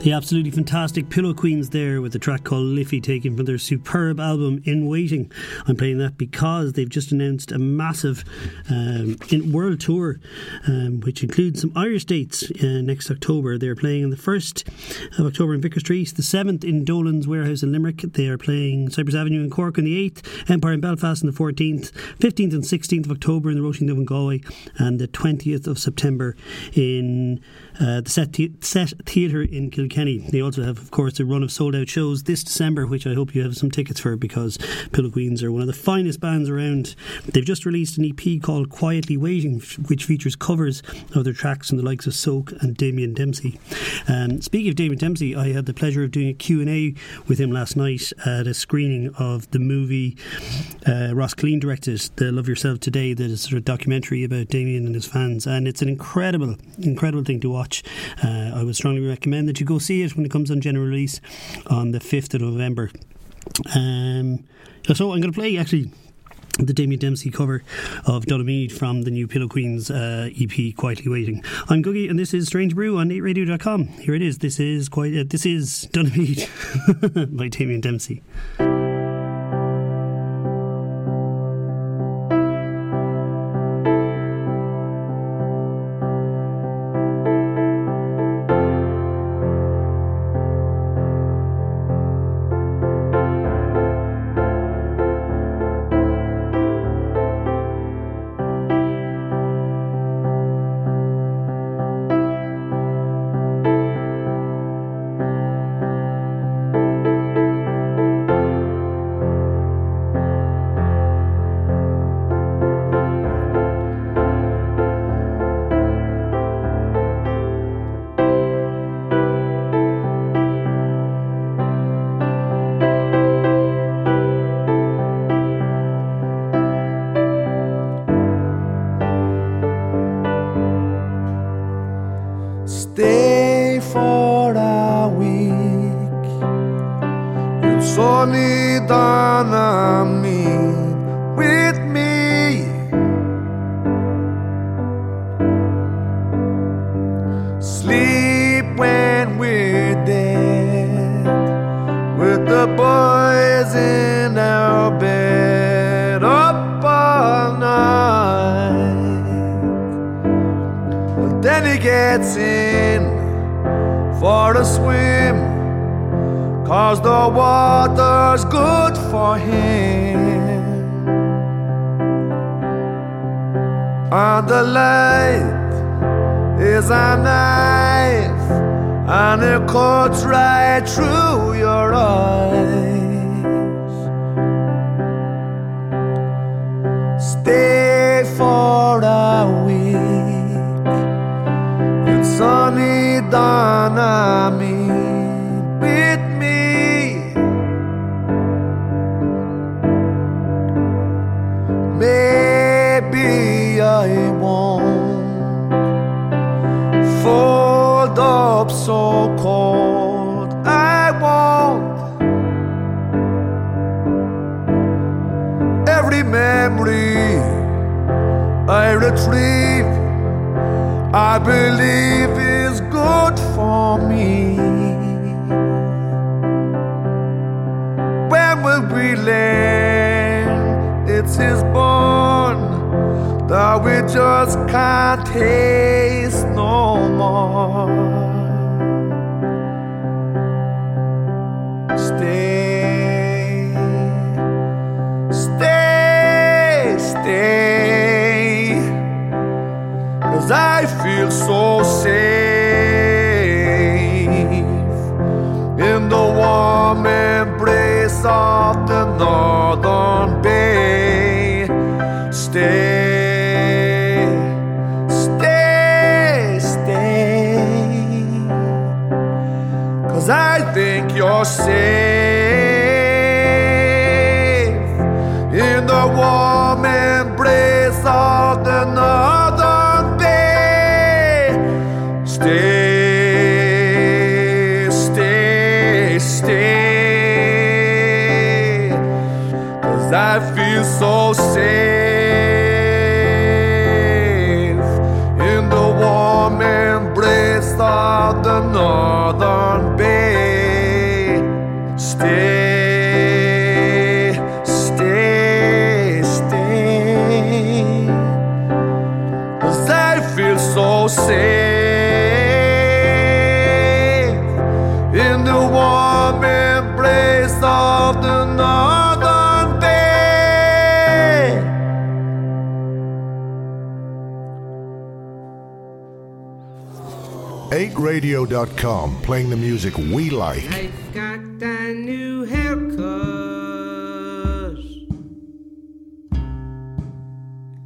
The absolutely fantastic Pillow Queens there with the track called Liffey taken from their superb album In Waiting. I'm playing that because they've just announced a massive um, world tour um, which includes some Irish dates uh, next October. They're playing on the 1st of October in Vicar Street, the 7th in Dolan's Warehouse in Limerick. They are playing Cypress Avenue in Cork on the 8th, Empire in Belfast on the 14th, 15th and 16th of October in the Roisin Dubh in Galway, and the 20th of September in uh, the Set, Set Theatre in Kilkenny. Kenny. They also have, of course, a run of sold out shows this December, which I hope you have some tickets for because Pillow Queens are one of the finest bands around. They've just released an EP called Quietly Waiting, which features covers of their tracks from the likes of Soak and Damien Dempsey. Um, speaking of Damien Dempsey, I had the pleasure of doing a Q&A with him last night at a screening of the movie uh, Ross Killeen directed, The Love Yourself Today, that is sort of documentary about Damien and his fans. And it's an incredible, incredible thing to watch. Uh, I would strongly recommend that you go see it when it comes on general release on the 5th of November. Um, so I'm going to play actually the Damien Dempsey cover of Donameed from the new Pillow Queens uh, EP, Quietly Waiting. I'm Googie, and this is Strange Brew on 8radio.com. Here it is. This is quite. Uh, this is Donameed by Damien Dempsey. retrieve, I believe is good for me. When will we learn it's His bone that we just can't taste no more? feel so safe in the warm embrace of the northern bay. Stay, stay, stay, cause I think you're safe. 108radio.com, playing the music we like. I've got a new haircut.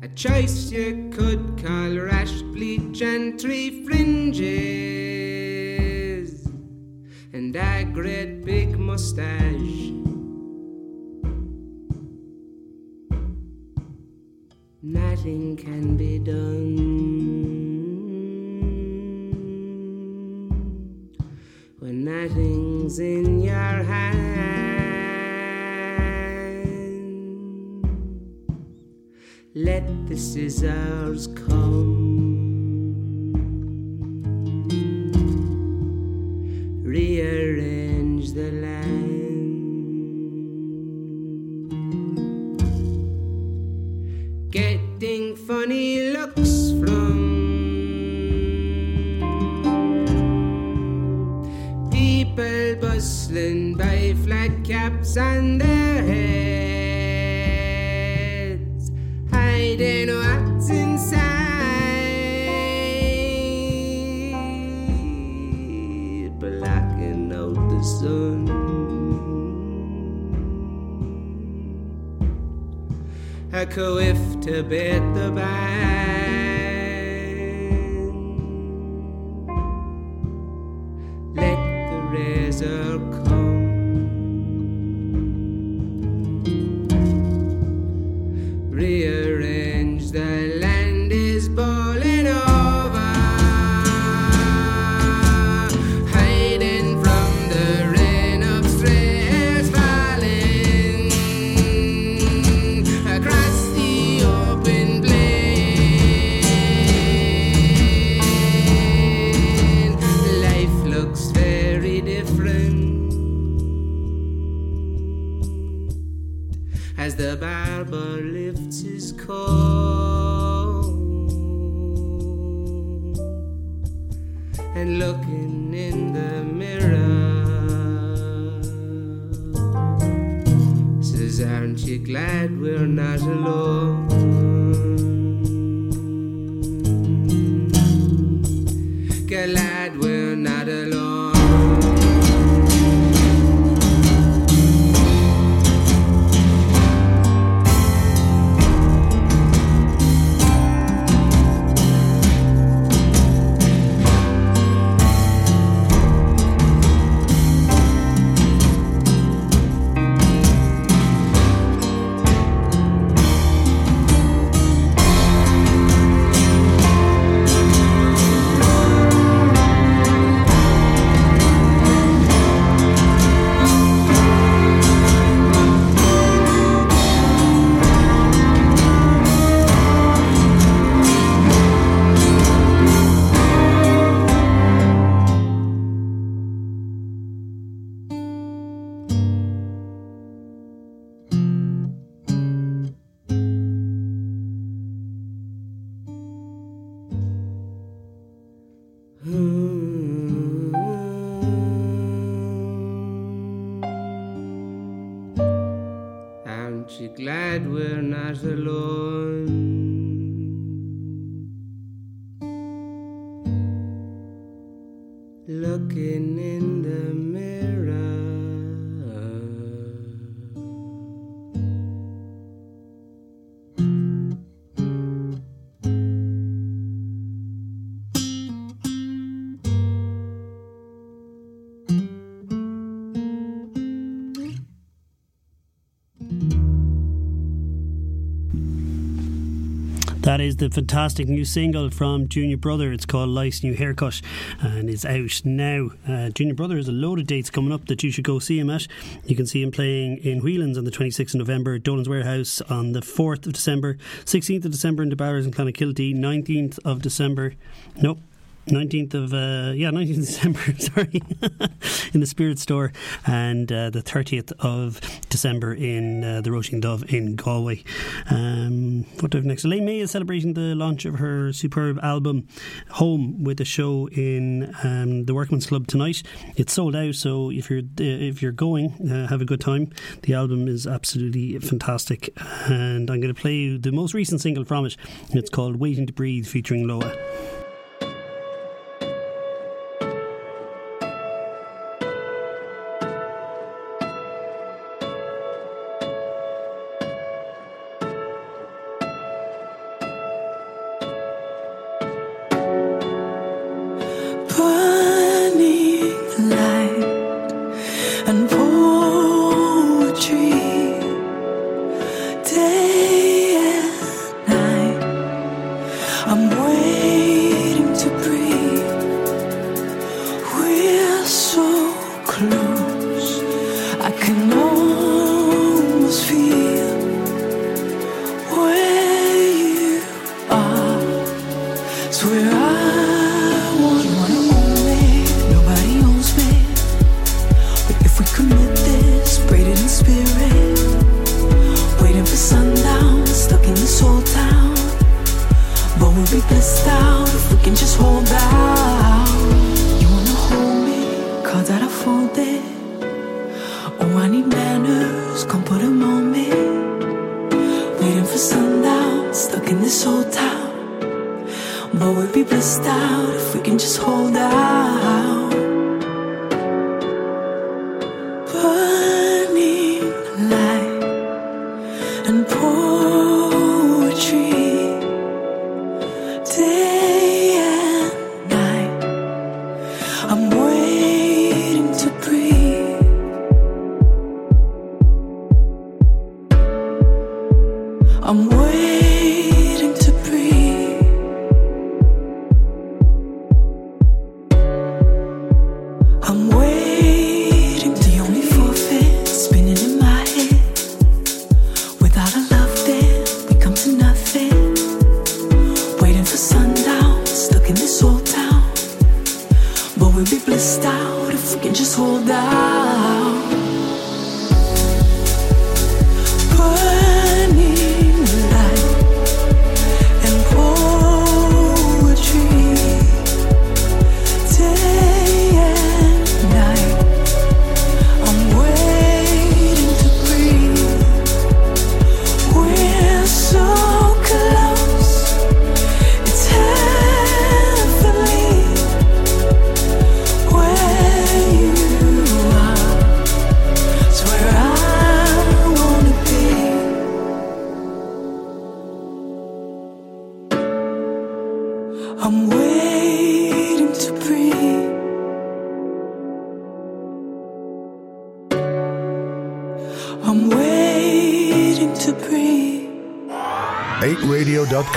A choice you could call rash bleach and three fringes. And a great big mustache. Nothing can be done. Nothing's in your hand. Let the scissors come. Rearrange the land. Getting funny looks from bustling by flat caps on their heads, hiding what's inside, blocking out the sun. A quiff to bet the band. Let glad we're not alone? Looking That is the fantastic new single from Junior Brother. It's called Life's New Haircut and is out now. Uh, Junior Brother has a load of dates coming up that you should go see him at. You can see him playing in Whelan's on the 26th of November, Dolan's Warehouse on the 4th of December, 16th of December in the Barrows in Clonakilty, 19th of December. Nope. 19th of uh, yeah 19th of December sorry in the Spirit Store and uh, the 30th of December in uh, the Roisin Dubh in Galway. Um, what do we have next? Elaine Mai is celebrating the launch of her superb album Home with a show in um, the Workman's Club tonight. It's sold out so if you're uh, if you're going uh, have a good time. The album is absolutely fantastic and I'm going to play the most recent single from it. It's called Waiting to Breathe featuring Loa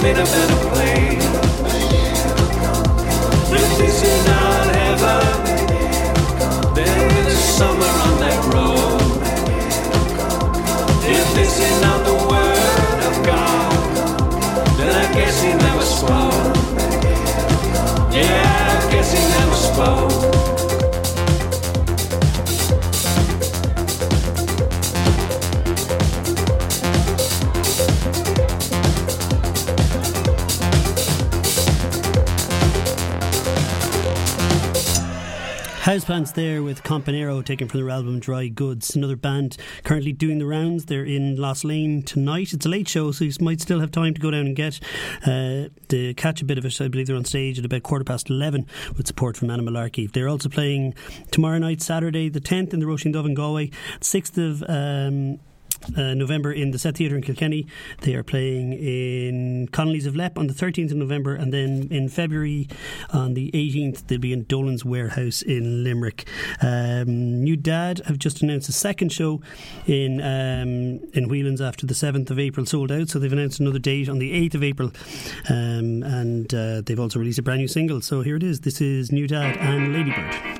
a better place. If this is not heaven, summer on that road. If this is not the word of God, then I guess he never spoke. Yeah, I guess he never spoke. Houseplants there with Companero taken from their album Dry Goods. Another band currently doing the rounds. They're in Lost Lane tonight. It's a late show, so you might still have time to go down and get uh, to catch a bit of it. I believe they're on stage at about quarter past 11 with support from Anna Malarkey. They're also playing tomorrow night, Saturday the 10th, in the Roisin Dubh in Galway. 6th of um, uh, November in the Set Theatre in Kilkenny. They are playing in Connolly's of Leap on the 13th of November, and then in February on the 18th, they'll be in Dolan's Warehouse in Limerick. Um, New Dad have just announced a second show in um, in Whelan's after the 7th of April sold out, so they've announced another date on the 8th of April, um, and uh, they've also released a brand new single. So here it is. This is New Dad and Ladybird.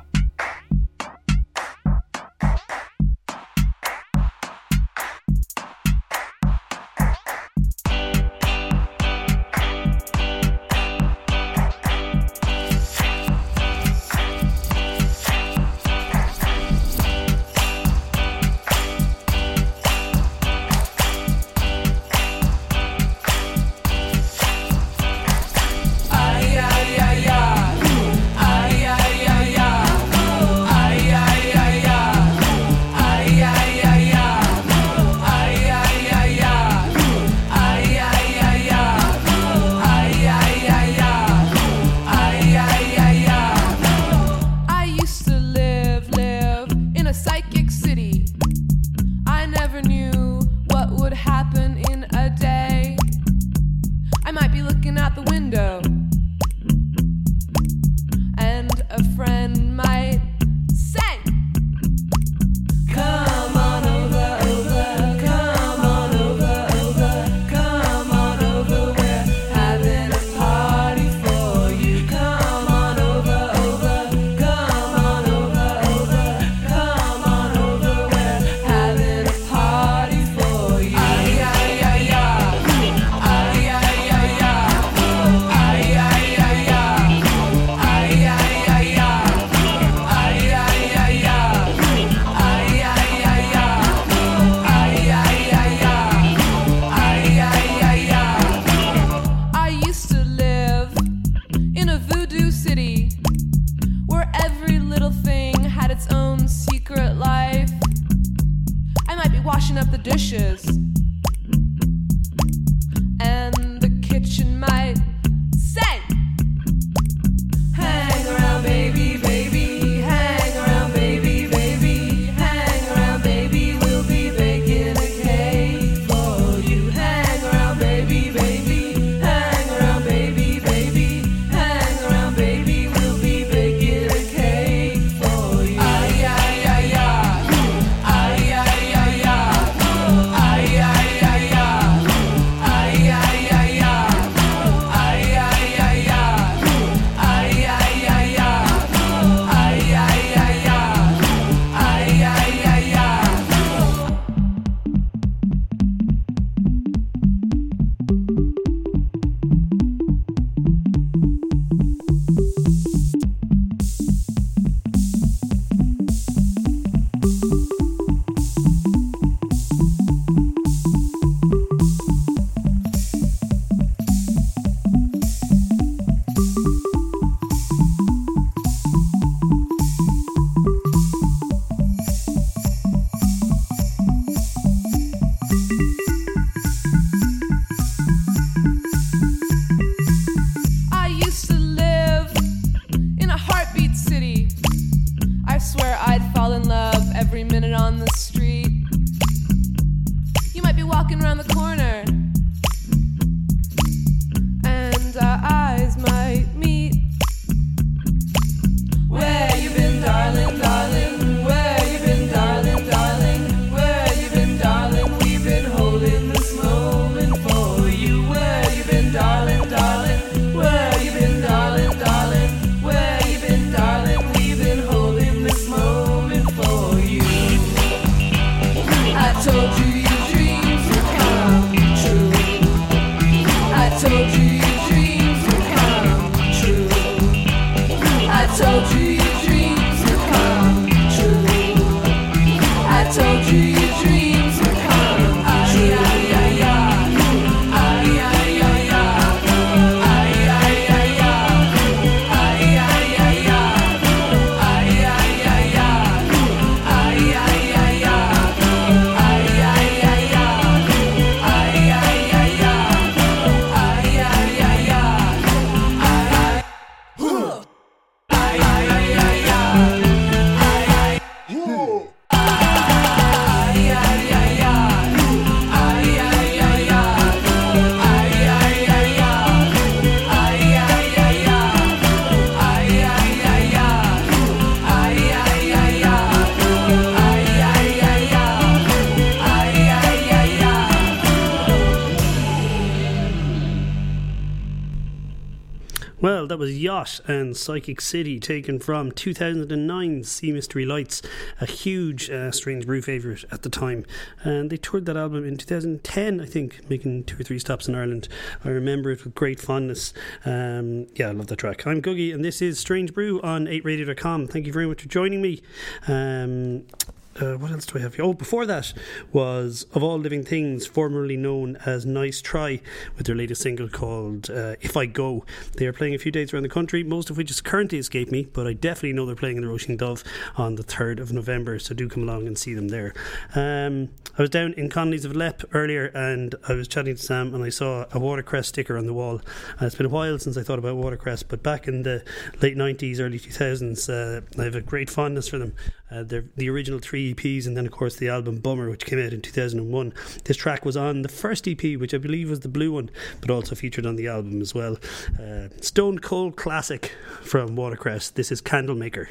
Yacht and Psychic City, taken from 2009's See Mystery Lights, a huge uh, Strange Brew favourite at the time. And they toured that album in 2010, I think, making two or three stops in Ireland. I remember it with great fondness. Um, yeah, I love that track. I'm Googie, and this is Strange Brew on 8radio.com. Thank you very much for joining me. Um, uh, what else do I have here? Oh, before that was Of All Living Things, formerly known as Nice Try, with their latest single called uh, If I Go. They are playing a few dates around the country, most of which has currently escaped me, but I definitely know they're playing in the Roisin Dubh on the 3rd of November, so do come along and see them there. Um, I was down in Connolly's of Leap earlier and I was chatting to Sam and I saw a watercress sticker on the wall. Uh, it's been a while since I thought about watercress, but back in the late 90s, early 2000s, uh, I have a great fondness for them. Uh, they're the original three EPs, and then of course the album Bummer, which came out in 2001. This track was on the first EP, which I believe was the blue one, but also featured on the album as well. Uh, Stone Cold classic from Watercress. This is Candlemaker.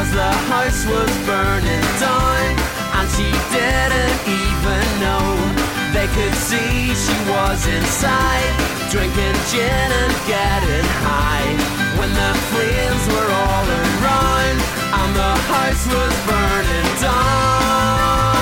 Because the house was burning down and she didn't even know. They could see she was inside, drinking gin and getting high. When the flames were all around and the house was burning down.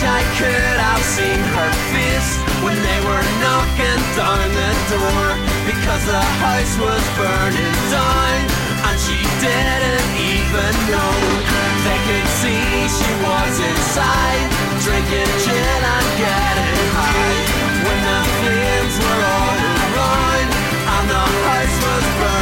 I could have seen her face when they were knocking down the door because the house was burning down and she didn't even know. They could see she was inside, drinking gin and getting high when the flames were all around and the house was burning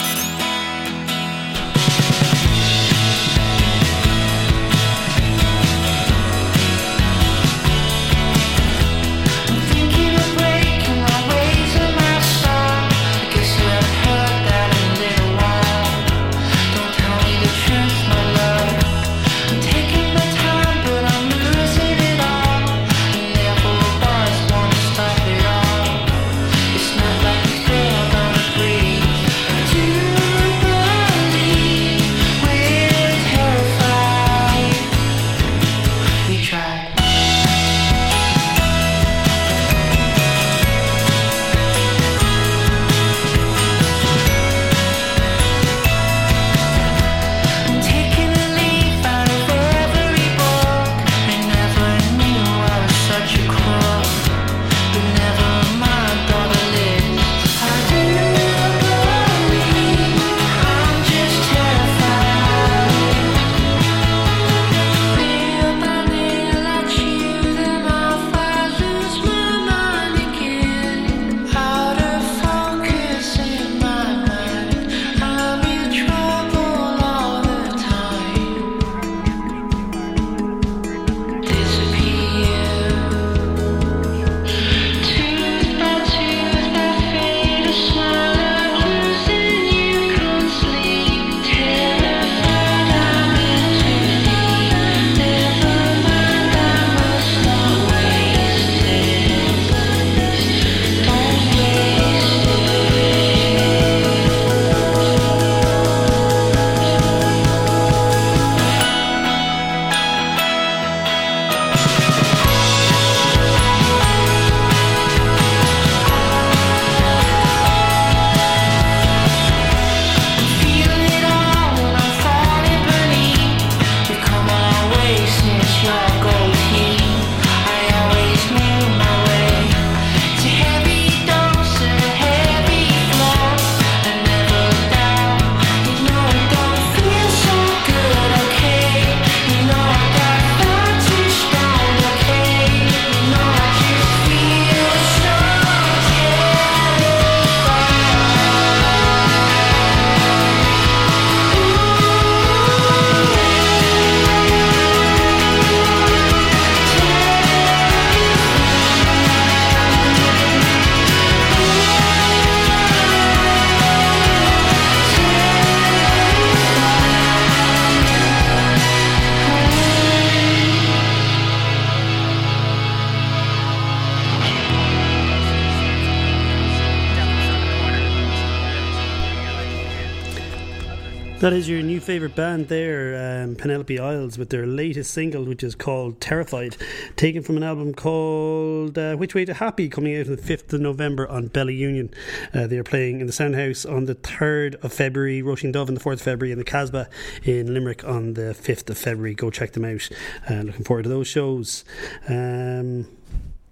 Favourite band there, um, Penelope Isles, with their latest single, which is called Terrified, taken from an album called uh, Which Way to Happy, coming out on the 5th of November on Bella Union. Uh, they are playing in the Soundhouse on the 3rd of February, Roisin Dubh on the 4th of February, and the Casbah in Limerick on the 5th of February. Go check them out. Uh, looking forward to those shows. Um,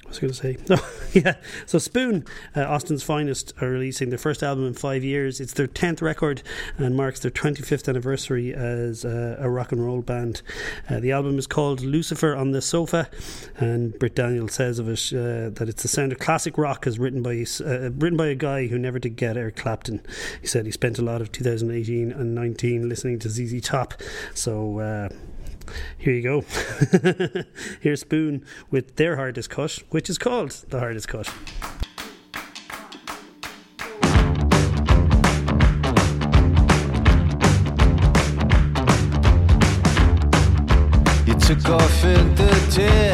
what was going to say? Oh, yeah. So Spoon, uh, Austin's Finest, are releasing their first album in five years. It's their 10th record and marks their 25th anniversary as uh, a rock and roll band. Uh, the album is called Lucifer on the Sofa, and Britt Daniel says of it uh, that it's the sound of classic rock as written by, uh, written by a guy who never did get Eric Clapton. He said he spent a lot of 2018 and 19 listening to ZZ Top. So, uh, here you go. Here's Spoon with their hardest cut, which is called The Hardest Cut. You took off in the dead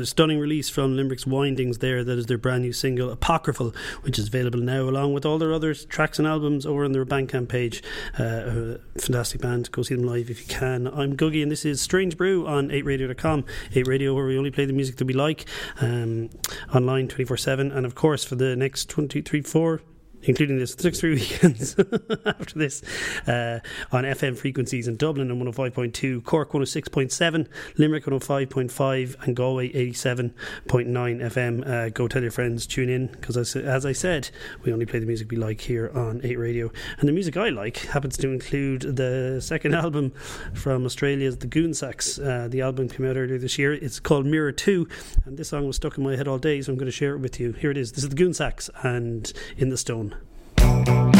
Another stunning release from Limerick's Windings there. That is their brand new single, Apocryphal, which is available now along with all their other tracks and albums over on their Bandcamp page. Uh, a fantastic band. Go see them live if you can. I'm Googie and this is Strange Brew on 8radio.com. 8 Radio where we only play the music that we like um, online 24 7. And of course, for the next 23, 4, including this six three weekends after this uh, on FM frequencies in Dublin on 105.2, Cork 106.7, Limerick 105.5, and Galway 87.9 FM. Uh, go tell your friends, tune in because as, as I said, we only play the music we like here on 8 Radio. And the music I like happens to include the second album from Australia's The Goon Sax. Uh, the album came out earlier this year. It's called Mirror 2, and this song was stuck in my head all day, so I'm going to share it with you. Here it is. This is The Goon Sax and In the Stone. Do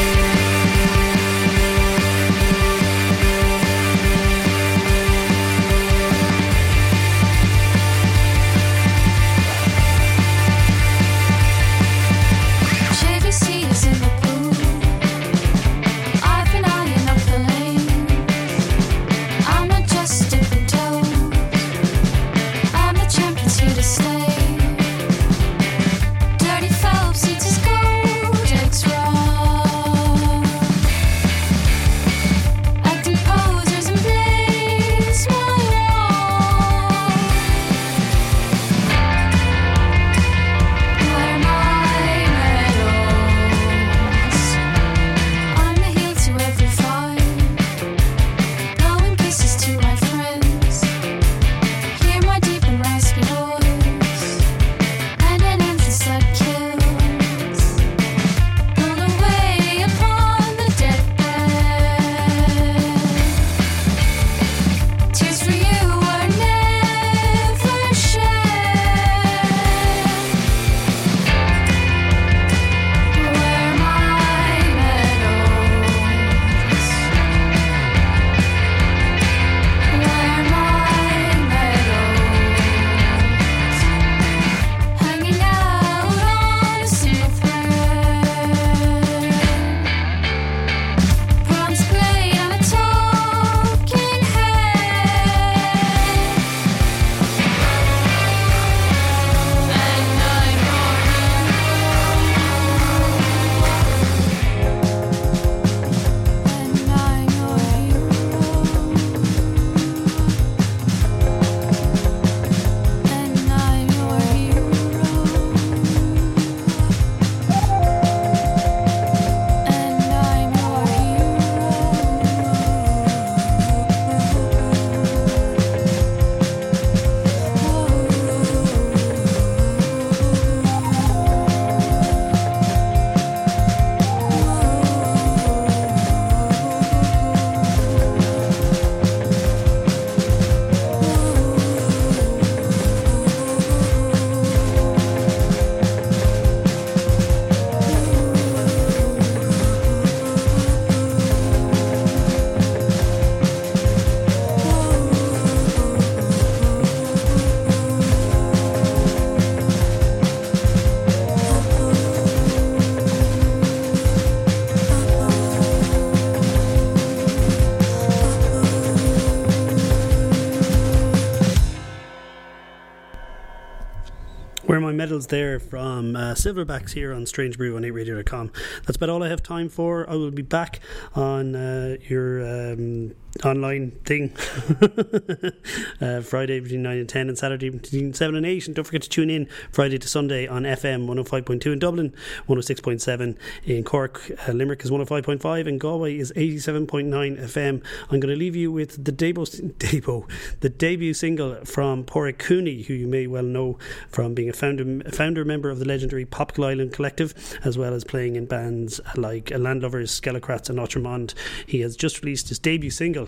My medals there from uh, Silverbacks here on Strange Brew on 8radio.com. That's about all I have time for. I will be back on uh, your um, online thing uh, Friday between 9 and 10 and Saturday between 7 and 8. And don't forget to tune in Friday to Sunday on FM 105.2 in Dublin, 106.7 in Cork. Uh, Limerick is 105.5 and Galway is 87.9 FM. I'm going to leave you with the debut, debut, the debut single from Pádraig Cooney, who you may well know from being a founder, founder member of the legendary Popical Island Collective, as well as playing in bands like Landlovers, Skelecrats, and Outremont. He has just released his debut single,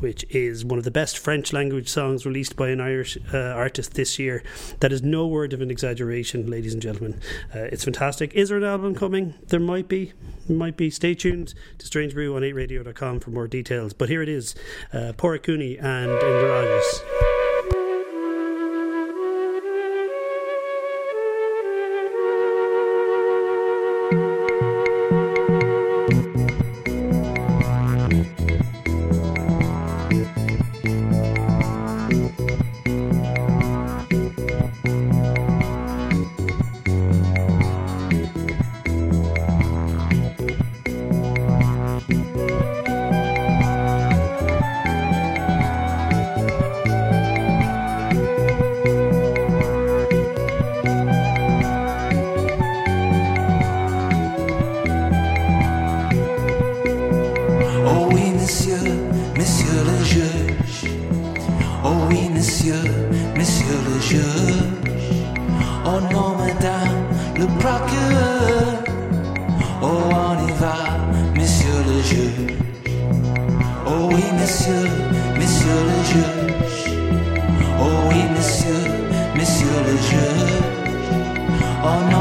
which is one of the best French language songs released by an Irish uh, artist this year. That is no word of an exaggeration, ladies and gentlemen. Uh, it's fantastic. Is there an album coming? There might be. Might be. Stay tuned to Strange Brew on 8radio.com for more details. But here it is uh, Cooney and Indiragus. le juge. Oh oui, monsieur, monsieur le juge. Oh non, madame, le procureur. Oh, on y va, monsieur le juge. Oh oui, monsieur, monsieur le juge. Oh oui, monsieur, monsieur le juge. Oh non.